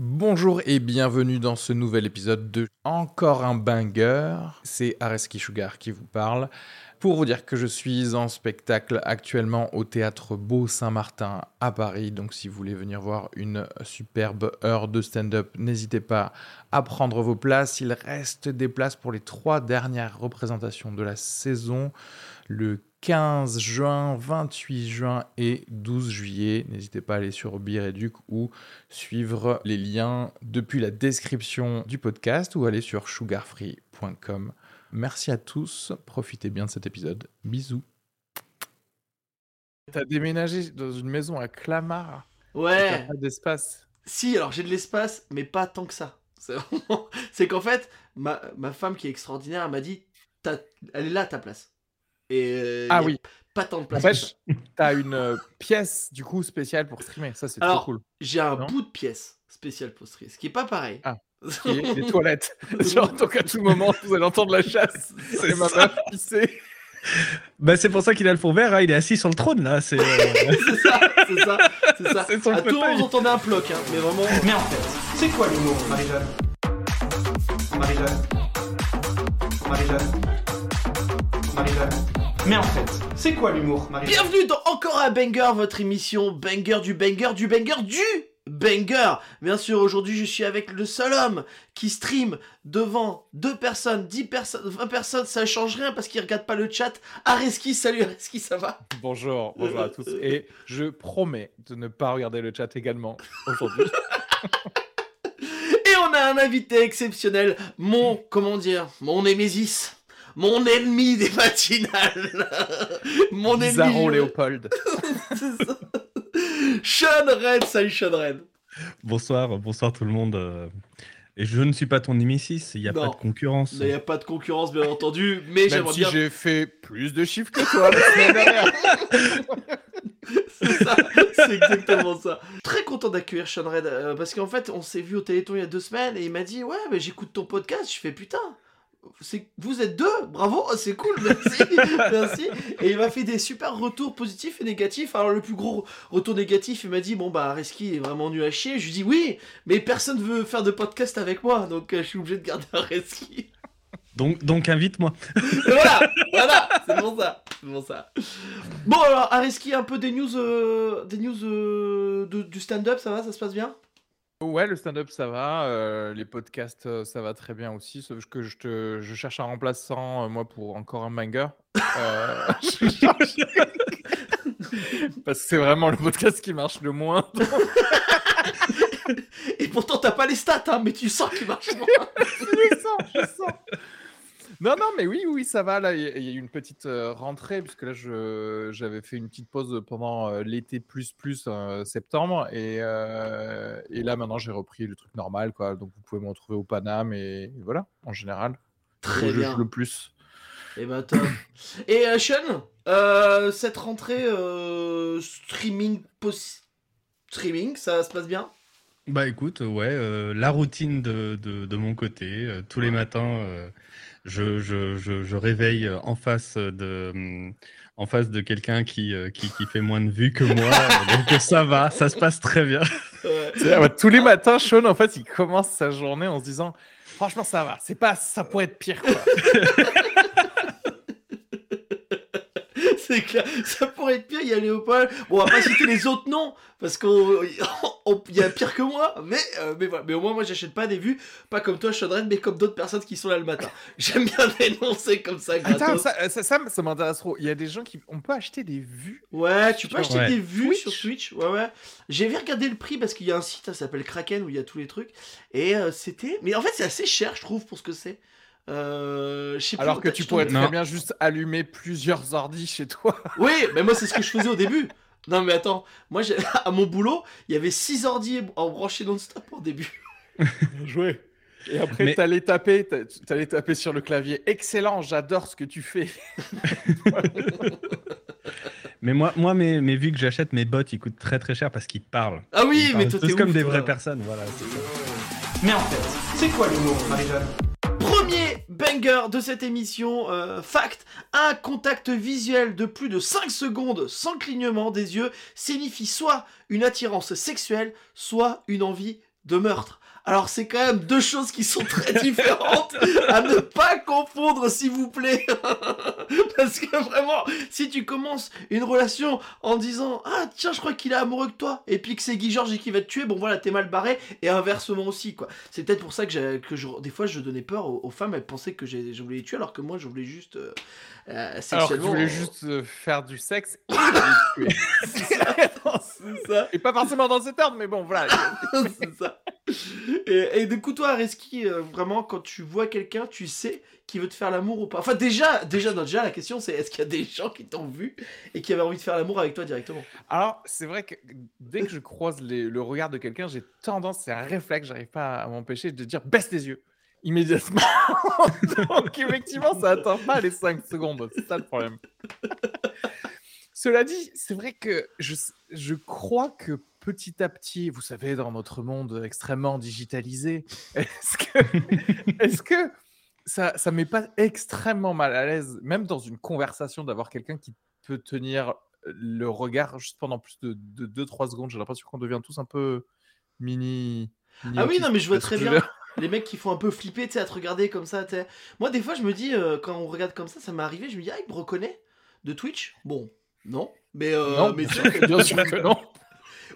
Bonjour et bienvenue dans ce nouvel épisode de Encore un banger. C'est Areski Sugar qui vous parle. Pour vous dire que je suis en spectacle actuellement au théâtre Beau Saint-Martin à Paris. Donc si vous voulez venir voir une superbe heure de stand-up, n'hésitez pas à prendre vos places. Il reste des places pour les trois dernières représentations de la saison. Le 15 juin, 28 juin et 12 juillet. N'hésitez pas à aller sur Bireduc ou suivre les liens depuis la description du podcast ou aller sur sugarfree.com. Merci à tous, profitez bien de cet épisode. Bisous. T'as déménagé dans une maison à Clamart. Ouais. T'as pas d'espace. Si, alors j'ai de l'espace, mais pas tant que ça. C'est vraiment- c'est qu'en fait, ma, ma femme qui est extraordinaire, elle m'a dit T'as- Elle est là ta place. Et euh, Ah oui. Pas tant de place. que ça. N'empêche, t'as une euh, pièce du coup spéciale pour streamer. Ça, c'est trop Alors, cool. J'ai un Non bout de pièce spéciale posterie, ce qui est pas pareil. Ah. Qui est les toilettes. Genre, donc à tout moment, vous allez entendre la chasse. C'est ma meuf pisser. Bah, c'est pour ça qu'il a le fond vert, hein, il est assis sur le trône là. C'est, euh, c'est ça, c'est ça, c'est ça. C'est à tout moment, entendez un ploc, hein, mais vraiment. Mais en fait, c'est quoi l'humour, Marie-Jeanne? Marie-Jeanne? Marie-Jeanne? Marie-Jeanne? Mais en fait, c'est quoi l'humour, Marie-Jeanne? Bienvenue dans Encore un Banger, votre émission Banger du Banger du Banger du Banger. Bien sûr, aujourd'hui, je suis avec le seul homme qui stream devant deux personnes, 10 personnes, 20 personnes, ça change rien parce qu'il regarde pas le chat. Areski, salut Areski, ça va? Bonjour, bonjour à tous. Et je promets de ne pas regarder le chat également aujourd'hui. Et on a un invité exceptionnel, mon, comment dire, mon némésis. Mon ennemi des matinales. mon ennemi. Bizarro Léopold. Sean Red, salut Sean Red. Bonsoir, bonsoir tout le monde. euh, Et je ne suis pas ton Nemesis, il n'y a Non. pas de concurrence. Il n'y a pas de concurrence, bien entendu, mais Même j'aimerais si bien. j'ai fait plus de chiffres que toi la semaine dernière. C'est ça, c'est exactement ça. Très content d'accueillir Sean Red euh, parce qu'en fait, on s'est vu au Téléthon il y a deux semaines et il m'a dit Ouais, mais j'écoute ton podcast. Je fais Putain, vous êtes deux, bravo, c'est cool, merci, merci. Et il m'a fait des super retours positifs et négatifs. Alors, le plus gros retour négatif, il m'a dit Bon, bah, Reski est vraiment nul à chier. Je lui dis Oui, mais personne veut faire de podcast avec moi, donc euh, je suis obligé de garder un Reski. Donc, donc invite-moi. Voilà, voilà, c'est bon ça, c'est bon ça. Bon alors, Areski, un peu des news, euh, des news euh, de- du stand-up, ça va, ça se passe bien? Ouais, le stand-up ça va, euh, les podcasts euh, ça va très bien aussi, sauf que je, te, je cherche un remplaçant, euh, moi, pour encore un banger. Euh, je cherche- Parce que c'est vraiment le podcast qui marche le moins. Et pourtant, t'as pas les stats, hein, mais tu sens qu'il marche moins. je sens, je sens. Non, non, mais oui, oui, ça va. Là, il y a- il y a eu une petite euh, rentrée, puisque là, je, j'avais fait une petite pause pendant euh, l'été plus plus euh, septembre, et, euh, et là, maintenant, j'ai repris le truc normal, quoi. Donc, vous pouvez me retrouver au Paname, et, et voilà, en général. Très Où je bien. joue le plus. Et bah top. Et euh, Sean, euh, cette rentrée euh, streaming, poss- streaming, ça se passe bien? Bah écoute, ouais, euh, la routine de, de, de mon côté, euh, tous les matins, euh, je, je, je, je réveille en face de, hum, en face de quelqu'un qui, euh, qui, qui fait moins de vues que moi, euh, donc ça va, ça se passe très bien. Ouais. Tous les matins, Sean, en fait, il commence sa journée en se disant Franchement, ça va, c'est pas, ça pourrait être pire, quoi. C'est clair, ça pourrait être pire, il y a Léopold. Bon, on va pas citer les autres noms, parce qu'il y a pire que moi, mais, euh, mais voilà. Mais au moins, moi, j'achète pas des vues, pas comme toi, Chaudren, mais comme d'autres personnes qui sont là le matin. J'aime bien dénoncer comme ça, Attends, gratos. ça, ça, ça, ça m'intéresse trop. Il y a des gens qui. On peut acheter des vues. Ouais, tu peux acheter des vues Twitch? sur Twitch. Ouais, ouais. J'ai vu regarder le prix parce qu'il y a un site, ça s'appelle Kraken, où il y a tous les trucs. Et euh, c'était. Mais en fait, c'est assez cher, je trouve, pour ce que c'est. Euh, plus, Alors que tu pourrais très bien juste allumer plusieurs ordis chez toi. Oui, mais moi, c'est ce que je faisais au début. Non, mais attends, moi, j'ai- à mon boulot, il y avait 6 ordi en branché non-stop au début. Jouer. Et après, Mais- t'allais taper, t'a- t'allais taper sur le clavier. Excellent, j'adore ce que tu fais. Mais moi, moi mes, mes vues que j'achète, mes bots, ils coûtent très très cher parce qu'ils parlent. Ah oui, Ils mais tous t'es comme ouf, des toi. vraies personnes, voilà. c'est ça. Mais en fait, c'est quoi l'humour, Marie-Jeanne? Banger de cette émission, euh, fact, un contact visuel de plus de 5 secondes sans clignement des yeux signifie soit une attirance sexuelle, soit une envie de meurtre. Alors c'est quand même deux choses qui sont très différentes à ne pas confondre s'il vous plaît. Parce que vraiment, si tu commences une relation en disant ah tiens je crois qu'il est amoureux de toi et puis que c'est Guy Georges et qu'il va te tuer, bon voilà t'es mal barré et inversement aussi quoi. C'est peut-être pour ça que, que je- des fois je donnais peur aux, aux femmes, elles pensaient que je voulais les tuer alors que moi je voulais juste euh, euh, Alors que voulais euh, juste faire du sexe et les tuer. C'est ça. Et pas forcément dans cet ordre, mais bon, voilà. c'est ça. Et, et du coup, toi, Areski, euh, vraiment, quand tu vois quelqu'un, tu sais qui veut te faire l'amour ou pas. Enfin, déjà, déjà, non, déjà la question, c'est est-ce qu'il y a des gens qui t'ont vu et qui avaient envie de faire l'amour avec toi directement? Alors, c'est vrai que dès que je croise les- le regard de quelqu'un, j'ai tendance, c'est un réflexe, j'arrive pas à m'empêcher de dire baisse tes yeux immédiatement. Donc, effectivement, ça atteint pas les 5 secondes. C'est ça le problème. Cela dit, c'est vrai que je, je crois que petit à petit, vous savez, dans notre monde extrêmement digitalisé, est-ce que, est-ce que ça ne met pas extrêmement mal à l'aise, même dans une conversation, d'avoir quelqu'un qui peut tenir le regard juste pendant plus de 2-3 secondes? J'ai l'impression qu'on devient tous un peu mini. mini Ah oui, non, mais je vois très bien. veux Les mecs qui font un peu flipper, tu sais, à te regarder comme ça, tu. Moi, des fois, je me dis, euh, quand on regarde comme ça, ça m'est arrivé, je me dis, ah, il me reconnaît de Twitch Bon, non. Mais, euh, Non, mais bien sûr, bien sûr que non.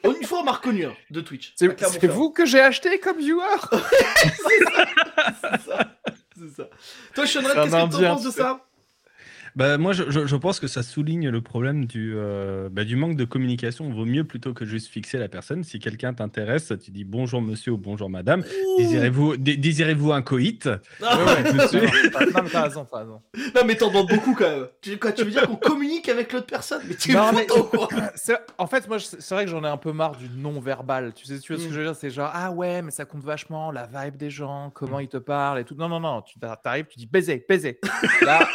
Oh, une fois, on m'a reconnu hein, de Twitch. C'est vous que j'ai acheté comme viewer C'est ça. C'est ça. Toi, Sean Red, qu'est-ce que Indien, penses de tu ça? Bah, moi, je, je- je pense que ça souligne le problème du, euh, bah, du manque de communication. Vaut mieux plutôt que juste fixer la personne. Si quelqu'un t'intéresse, tu dis bonjour monsieur ou bonjour madame. Désirez-vous dé- désirez-vous un coït? Ah, Ouais, ouais, non, mais t'as raison, t'as raison. Non mais t'en demandes beaucoup quand même. Tu, quoi, tu veux dire qu'on communique avec l'autre personne Mais tu Non, es mais- En fait, moi, c'est vrai que j'en ai un peu marre du non-verbal. Tu sais, tu vois ce que Mm. je veux dire? C'est genre, ah ouais, mais ça compte vachement, la vibe des gens, comment ils te parlent et tout. Non, non, non, tu t'arrives, tu dis baiser, baiser. Là,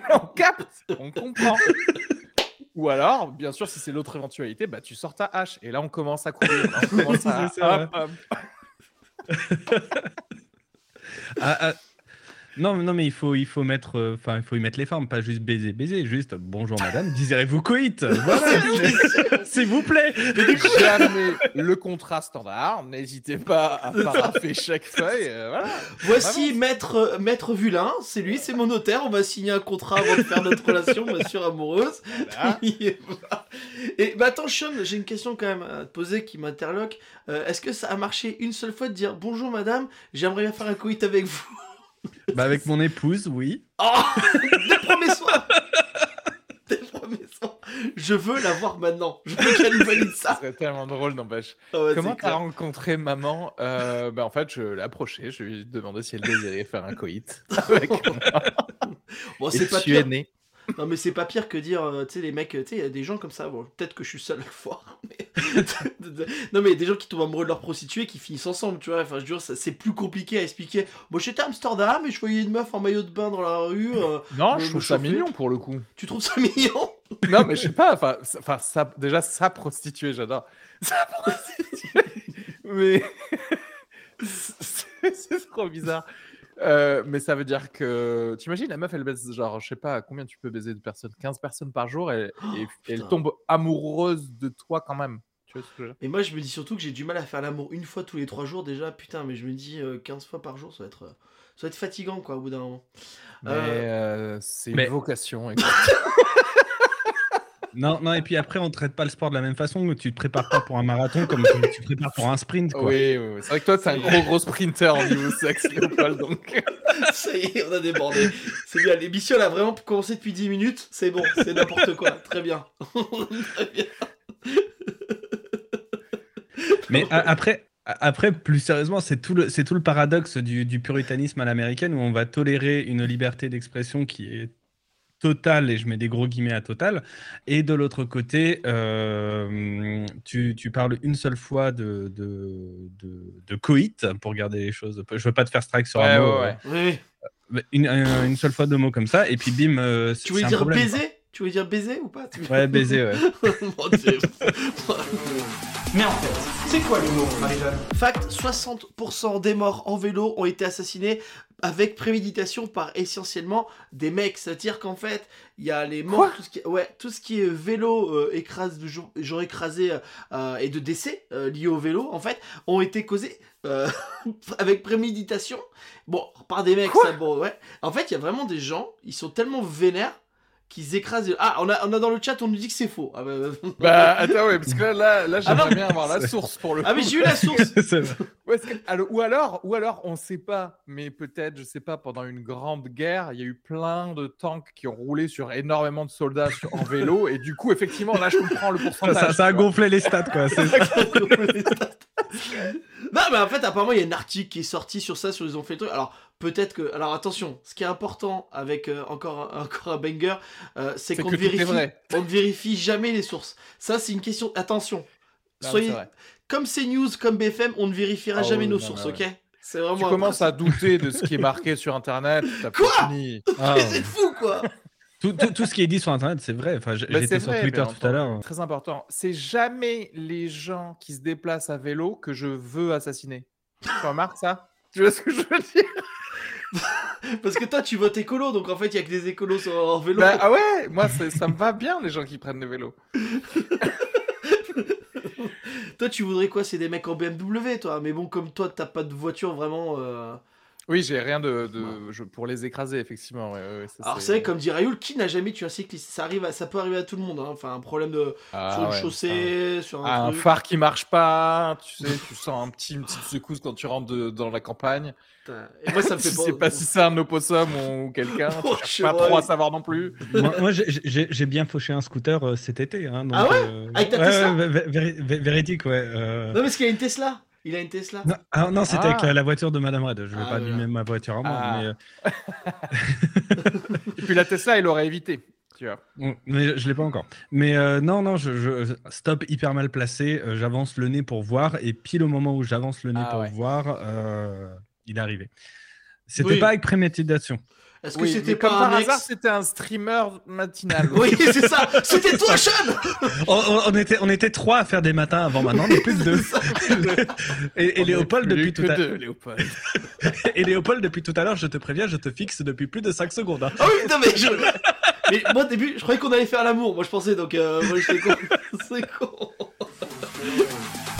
on capte, on comprend. Ou alors, bien sûr, si c'est l'autre éventualité, bah tu sors ta hache et là on commence à courir. Là, on commence à, C'est ça, hop, hop. Ah, ah, Non, mais- non, mais il faut, il faut mettre, euh, enfin, il faut y mettre les formes, pas juste baiser, baiser, juste bonjour madame, désirez-vous coït Voilà, s'il vous plaît. Jamais le contrat standard. N'hésitez pas à paraffer chaque feuille. euh, voilà. Voici maître, euh, maître Vulin, c'est lui, c'est mon notaire. On va signer un contrat avant de faire notre relation, bien sûr, amoureuse. Voilà. Et bah attends, Sean, j'ai une question quand même à te poser qui m'interloque. Euh, Est-ce que ça a marché une seule fois de dire bonjour madame, j'aimerais bien faire un coït avec vous Bah, avec mon épouse, oui. Oh Dès le premier soir Dès le premier soir Je veux la voir maintenant. Je veux qu'elle nous valide Ça ça. serait tellement drôle, n'empêche. Ah ouais, Comment c'est t'as rencontré maman euh, bah, En fait, je l'ai approchée, je lui ai demandé si elle désirait faire un coït avec moi. Bon, Et c'est pas tu es né. Non, mais c'est pas pire que dire, euh, tu sais, les mecs, tu sais, il y a des gens comme ça. Bon, peut-être que je suis seul à le voir. Mais... non, mais des gens qui tombent amoureux de leur prostituée qui finissent ensemble, tu vois. Enfin, je veux dire, c'est plus compliqué à expliquer. Bon, j'étais à Amsterdam et je voyais une meuf en maillot de bain dans la rue. euh, Non, je trouve ça mignon pour le coup. Tu trouves ça mignon? Non, mais je sais pas. Enfin, ça- déjà, ça prostituée, j'adore. Ça prostituée. mais c'est trop bizarre. Euh, mais ça veut dire que. T'imagines, la meuf, elle baise, genre, je sais pas, combien tu peux baiser de personnes? 15 personnes par jour et, Oh, et elle tombe amoureuse de toi quand même. Tu vois ce que je veux dire? Et moi, je me dis surtout que j'ai du mal à faire l'amour une fois tous les trois jours déjà. Putain, mais je me dis euh, 15 fois par jour, ça va être, euh, ça va être fatigant, quoi, au bout d'un moment. Mais Euh, euh, c'est mais- une vocation. écoute. Non, non, et puis après, on traite pas le sport de la même façon. Tu te prépares pas pour un marathon comme tu, te prépares pour un sprint, quoi. Oui, oui, oui. c'est vrai que toi, t'es un gros, gros sprinter au niveau sexe, Léopold. Donc, ça y est, on a débordé. C'est bien, l'émission elle a vraiment commencé depuis 10 minutes. C'est bon, c'est n'importe quoi. Très bien. Très bien. Mais a- après, après, plus sérieusement, c'est tout le, c'est tout le paradoxe du, du puritanisme à l'américaine où on va tolérer une liberté d'expression qui est totale, et je mets des gros guillemets à totale, et de l'autre côté, euh, tu, tu parles une seule fois de, de, de, de coït, pour garder les choses. Je veux pas te faire strike sur ouais, un mot. ouais. Oui, oui. euh, une, un- une seule fois de mots comme ça, et puis bim. euh, Tu voulais dire problème, baiser Tu voulais dire baiser ou pas? Ouais, baiser, ouais. Mais en fait, c'est quoi l'humour, Marie-Jeanne? Fact 60% des morts en vélo ont été assassinés avec préméditation par essentiellement des mecs. C'est-à-dire qu'en fait, il y a les morts, tout ce, qui, ouais, tout ce qui est vélo euh, écrase genre écrasé euh, et de décès euh, liés au vélo, en fait, ont été causés euh, avec préméditation. Bon, par des mecs, ça, bon, ouais. En fait, il y a vraiment des gens, ils sont tellement vénères qu'ils écrasent. Ah, on a, on a dans le chat, on nous dit que c'est faux. Ah, bah, Bah, attends, ouais, parce que là, là, là Ah j'aimerais non. bien avoir la source pour le ah, mais j'ai eu la source. C'est vrai. Ou, que- alors- ou alors, ou alors, on sait pas, mais peut-être, je sais pas, pendant une grande guerre, il y a eu plein de tanks qui ont roulé sur énormément de soldats sur- en vélo, et du coup, effectivement, là, je comprends le pourcentage. Ça, ça a gonflé les stats, quoi. C'est- non, mais en fait, apparemment, il y a un article qui est sorti sur ça, sur ils ont fait le truc. Alors, peut-être que. Alors, attention, ce qui est important avec euh, encore, un- encore un banger, euh, c'est qu'on ne vérifie, vrai. on ne vérifie jamais les sources. Ça, c'est une question. Attention. Non, Soyez. c'est vrai. Comme CNews, comme BFM, on ne vérifiera Ah jamais oui, nos non, sources, ok C'est vraiment. Tu commences à douter de ce qui est marqué sur Internet. Quoi fini. Ah. C'est fou, quoi tout, tout- tout ce qui est dit sur Internet, c'est vrai. Enfin, Bah, j'étais sur vrai, Twitter tout à l'heure. Très important. C'est jamais les gens qui se déplacent à vélo que je veux assassiner. Tu remarques ça? Tu vois ce que je veux dire? Parce que toi, tu votes écolo, donc en fait, il y a que des écolos sur, en vélo. Bah, Ah ouais, moi ça me va bien les gens qui prennent des vélos. Toi, tu voudrais quoi? C'est des mecs en BMW, toi. Mais bon, comme toi, t'as pas de voiture vraiment. euh, Oui, j'ai rien de, de- je- pour les écraser effectivement. ouais, ouais, ouais, ça, Alors c'est vrai, comme dit Rayoul, qui n'a jamais tué un cycliste? Ça arrive, à- ça peut arriver à tout le monde. hein. Enfin, un problème de Ah sur une ouais, chaussée, sur Ah, un, un truc. phare qui marche pas, tu sais, tu sens un petit, une petite secousse quand tu rentres de- dans la campagne. Et moi, ça me fait sais pas si c'est un opossum ou quelqu'un, Oh, je pas trop à savoir non plus. Moi, moi, j'ai- j'ai j'ai bien fauché un scooter euh, cet été. Hein, donc, Ah ouais? euh, Avec ta ouais, Tesla? Véridique, ouais. euh, Non, parce qu'il a une Tesla? Il a une Tesla? Non, ah, non, c'était avec Ah. la, la voiture de Madame Red. Je vais Ah, pas voilà. allumer ma voiture à moi. Ah. Mais, euh, Et puis la Tesla, il aurait évité. Tu vois. bon, mais je l'ai pas encore. Mais euh, non, non, je, je- stop hyper mal placé. euh, j'avance le nez pour voir. Et pile au moment où j'avance le nez Ah pour ouais. voir, euh, il est arrivé. C'était Oui. pas avec préméditation. Est-ce que Oui, c'était comme par ex hasard, c'était un streamer matinal. Oui, c'est ça. C'était toi, Sean. on, était, on était trois à faire des matins avant maintenant, on est plus de deux. et, Léopold, plus depuis tout à... deux, Léopold. et Léopold, depuis tout à l'heure, je te préviens, je te fixe depuis plus de 5 secondes. hein. Ah oui, non mais je... Mais moi au début, je croyais qu'on allait faire l'amour. Moi je pensais donc euh, moi j'étais con. C'est con.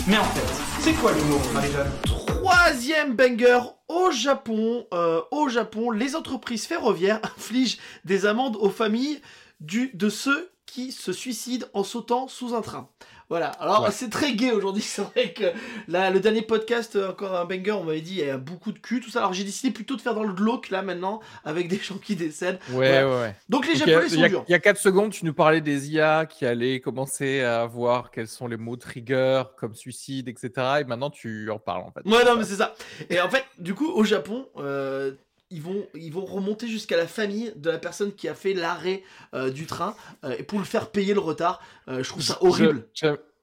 Mais en fait, c'est quoi l'humour, Marie-Jeanne? Troisième banger au Japon. Euh, au Japon, les entreprises ferroviaires infligent des amendes aux familles de ceux qui se suicident en sautant sous un train. Voilà, alors Ouais. c'est très gay aujourd'hui, c'est vrai que là, le dernier podcast, euh, encore un banger, on m'avait dit il y a beaucoup de cul, tout ça. Alors j'ai décidé plutôt de faire dans le glauque là maintenant, avec des gens qui décèdent. Ouais, Voilà. ouais, ouais. Donc les Donc, japonais sont a- durs. Il y a 4 secondes, tu nous parlais des IA qui allaient commencer à voir quels sont les mots trigger, comme suicide, etc. Et maintenant, tu en parles en fait. Ouais, non, mais c'est ça. Et en fait, du coup, au Japon, euh, ils, vont, ils vont remonter jusqu'à la famille de la personne qui a fait l'arrêt euh, du train euh, et pour le faire payer le retard. Euh, je trouve ça horrible.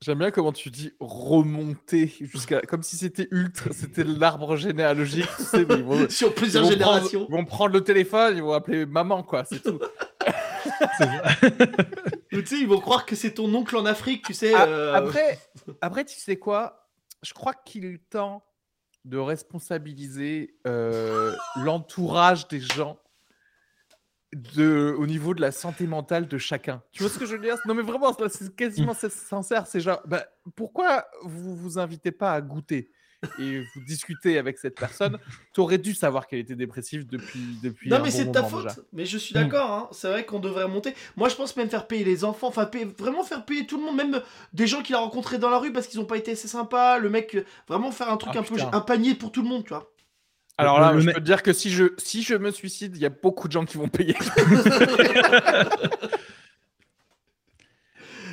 J'aime bien comment tu dis remonter jusqu'à comme si c'était ultra, c'était l'arbre généalogique. Tu sais, mais ils vont, Sur ils plusieurs vont générations. prendre, ils vont prendre le téléphone, ils vont appeler maman, quoi. C'est tout. Ou Tu sais, ils vont croire que c'est ton oncle en Afrique, tu sais. Ah, euh, Après, après, tu sais quoi? Je crois qu'il est temps de responsabiliser euh, l'entourage des gens de, au niveau de la santé mentale de chacun. Tu vois ce que je veux dire? Non, mais vraiment, c'est quasiment c'est sincère. C'est genre, bah, pourquoi vous vous invitez pas à goûter? Et vous discutez avec cette personne Tu aurais dû savoir qu'elle était dépressive depuis depuis. Non un mais bon c'est de ta faute, déjà. mais je suis Mm. d'accord, hein. c'est vrai qu'on devrait monter. Moi je pense même faire payer les enfants, enfin payer- vraiment faire payer tout le monde, même des gens qu'il a rencontrés dans la rue parce qu'ils ont pas été assez sympas, le mec, euh, vraiment faire un truc Ah, un peu, putain. un panier pour tout le monde, tu vois. Alors là, le je mec- peux te dire que si je si je me suicide, il y a beaucoup de gens qui vont payer.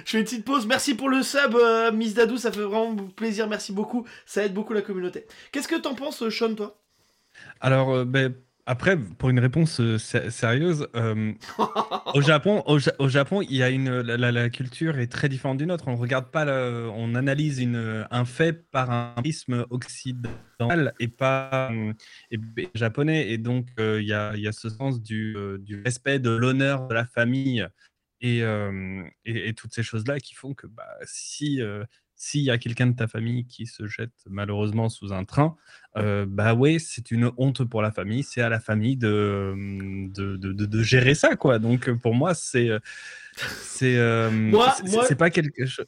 Je fais une petite pause. Merci pour le sub, euh, Miss Dadou. Ça fait vraiment plaisir. Merci beaucoup. Ça aide beaucoup la communauté. Qu'est-ce que t'en penses, euh, Sean, toi? Alors, euh, ben, après, pour une réponse euh, sé- sérieuse, au Japon, au, Ja- au Japon, il y a une la, la- la culture est très différente d'une autre. On regarde pas, on analyse une, un fait par un prisme occidental et pas et- et japonais. Et donc, il y, a, il y a ce sens du, du respect de l'honneur de la famille et, euh, et, et toutes ces choses-là qui font que bah, si euh, s'il y a quelqu'un de ta famille qui se jette malheureusement sous un train, euh, bah ouais, c'est une honte pour la famille. C'est à la famille de, de, de, de- de gérer ça, quoi. Donc pour moi, c'est c'est euh, Moi- c'est- moi- c'est pas quelque chose.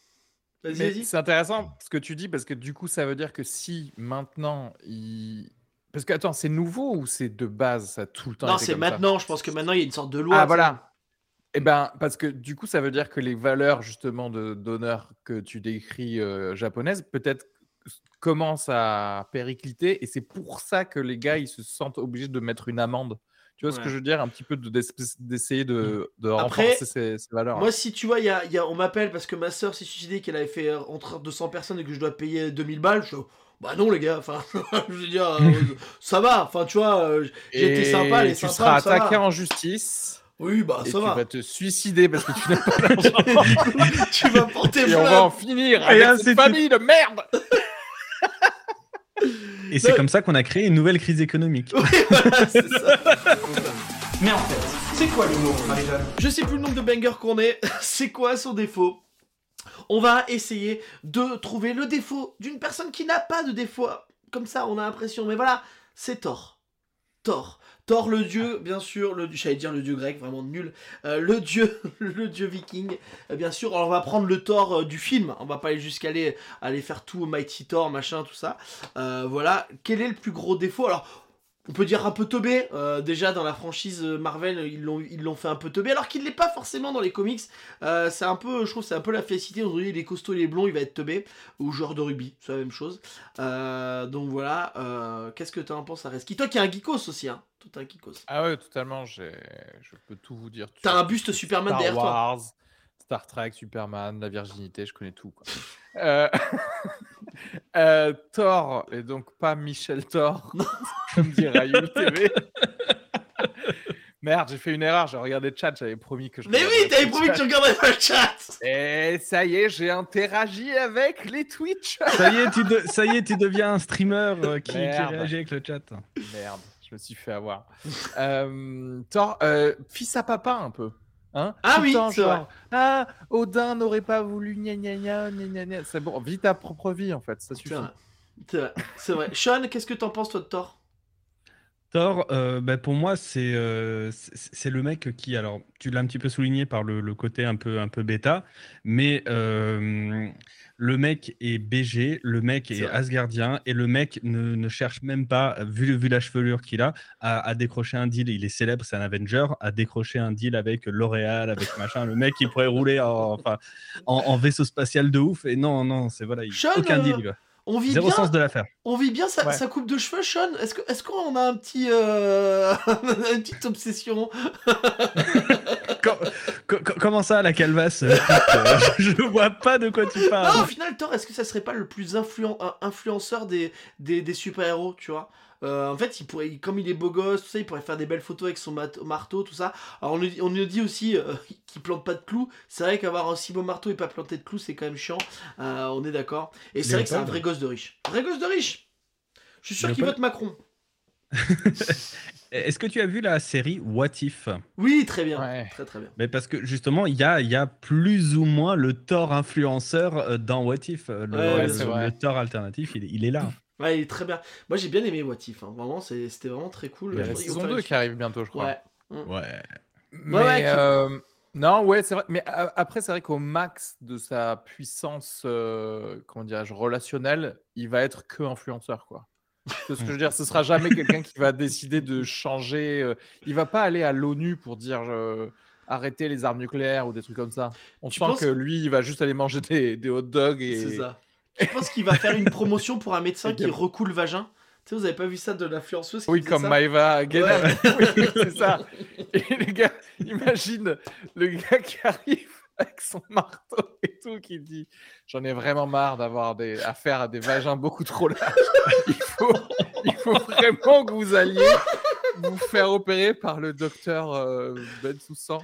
Vas-y, Mais vas-y. C'est intéressant ce que tu dis parce que du coup, ça veut dire que si maintenant il. Parce que attends, c'est nouveau ou c'est de base ça tout le temps Non, c'est ça? maintenant. Je pense que maintenant, il y a une sorte de loi. Ah voilà. Eh ben parce que du coup, ça veut dire que les valeurs justement de d'honneur que tu décris euh, japonaises peut-être commencent à péricliter et c'est pour ça que les gars ils se sentent obligés de mettre une amende. Tu vois ce que je veux dire? Un petit peu de- d'es- d'essayer de, de Après, renforcer ces, ces valeurs. Moi, si tu vois, y a, y a- on m'appelle parce que ma soeur s'est suicidée, qu'elle avait fait euh, entre 200 personnes et que je dois payer 2000 balles. Je bah non, les gars, enfin, je veux dire, euh, ça va, enfin, tu vois, euh, j'ai été sympa, est tu seras va. attaqué en justice oui, bah et ça tu va. vas te suicider parce que tu n'as pas d'argent. tu vas porter et on va en finir Et avec cette famille de merde. Et c'est comme ça qu'on a créé une nouvelle crise économique. Oui, voilà, c'est ça. Mais en fait, c'est quoi l'humour, Marie-Jeanne? Je sais plus le nombre de bangers qu'on est. C'est quoi son défaut? On va essayer de trouver le défaut d'une personne qui n'a pas de défaut. Comme ça, on a l'impression. Mais voilà, c'est Thor. Thor. Thor, le dieu, bien sûr, le j'allais dire le dieu grec, vraiment nul. Euh, le dieu, le dieu viking, Euh, bien sûr. Alors, on va prendre le Thor euh, du film. On va pas aller jusqu'à aller, aller faire tout Mighty Thor, machin, tout ça. Voilà. Quel est le plus gros défaut? Alors, on peut dire un peu teubé. euh, déjà dans la franchise Marvel, ils l'ont ils l'ont fait un peu teubé, alors qu'il l'est pas forcément dans les comics. Euh, c'est un peu, je trouve, c'est un peu la félicité. Aujourd'hui, il est costaud, il est blond, il va être teubé. Ou joueur de rugby, c'est la même chose. Euh, donc voilà. Qu'est-ce que tu en penses, Areski Toi qui es un geekos aussi, hein. Tout un geekos. Ah ouais, totalement. j'ai- Je peux tout vous dire. T'as un buste Superman Star derrière toi. Star Trek, Superman, la virginité, je connais tout. Quoi. Euh, Thor, et donc pas Michel Thor, comme dit Rayou TV. Merde, j'ai fait une erreur, j'ai regardé le chat, j'avais promis que je. Mais oui, t'avais promis que tu pas le chat. Et ça y est, j'ai interagi avec les Twitch. Ça y est, tu, de- ça y est, tu deviens un streamer euh, qui, qui Merde. réagit avec le chat. Merde, je me suis fait avoir. Euh, Thor, euh, fils à papa un peu. Hein Ah Tout oui, temps, c'est genre, Ah, Odin n'aurait pas voulu gna gna gna gna gna gna. C'est bon, vis ta propre vie en fait, ça suffit. C'est vrai. C'est vrai. C'est vrai. Sean, qu'est-ce que t'en penses toi de Thor? Thor, euh, bah, pour moi, c'est euh, c'est c'est le mec qui, alors, tu l'as un petit peu souligné par le, le côté un peu, un peu bêta, mais euh, le mec est BG, le mec est. Asgardien, et le mec ne, ne cherche même pas, vu, vu la chevelure qu'il a, à, à décrocher un deal. Il est célèbre, c'est un Avenger, à décrocher un deal avec L'Oréal, avec machin. Le mec, il pourrait rouler en, enfin, en, en vaisseau spatial de ouf, et non, non, c'est voilà, il, Sean, aucun euh, deal. va. On vit Zéro bien. sens de l'affaire. On vit bien sa, Ouais. sa coupe de cheveux, Sean? Est-ce que- est-ce qu'on a un petit, euh, une petite obsession? Comment ça, la calvasse euh, euh, Je ne vois pas de quoi tu Non, au parles. final, Thor, est-ce que ça serait pas le plus influen- un- influenceur des, des, des super-héros, tu vois? Euh, en fait, il pourrait, il- comme il est beau gosse, tout ça, il pourrait faire des belles photos avec son marteau, tout ça. Alors, on nous, on nous dit aussi euh, qu'il plante pas de clous. C'est vrai qu'avoir un si beau marteau et pas planter de clous, c'est quand même chiant. Euh, on est d'accord. Et c'est vrai que c'est un vrai gosse de riche. Vrai gosse de riche Je suis sûr qu'il vote. Macron. Est-ce que tu as vu la série What If? Oui, très bien. Ouais. Très très bien. Mais parce que justement, il y a, il y a plus ou moins le Thor influenceur euh, dans What If. euh, Le, Ouais, le- le Thor alternatif, il, est- il est là. Ouais, il est très bien. Moi, j'ai bien aimé What If. hein. Vraiment, c'est- c'était vraiment très cool. Il y a la saison faire 2 une qui arrive bientôt, je crois. Ouais. Ouais. Mais Ouais, euh, non, ouais, c'est vrai. Mais après, c'est vrai qu'au max de sa puissance, euh, comment dirais-je, relationnelle, il va être que influenceur, quoi. Ce que je veux dire. Ce sera jamais quelqu'un qui va décider de changer. euh, il va pas aller à l'ONU pour dire euh, arrêter les armes nucléaires ou des trucs comme ça. On Tu sent penses- que lui, il va juste aller manger des, des hot dogs et. C'est ça. Je pense qu'il va faire une promotion pour un médecin qui recoule le vagin? Tu sais, vous avez pas vu ça de l'influenceuse Oui, comme ça? Maeva. Ouais. Oui, c'est ça. Et les gars, imagine le gars qui arrive avec son marteau et tout, qui dit J'en ai vraiment marre d'avoir des... affaire à des vagins beaucoup trop larges. Il faut, il faut vraiment que vous alliez vous faire opérer par le docteur euh, Ben Soussan.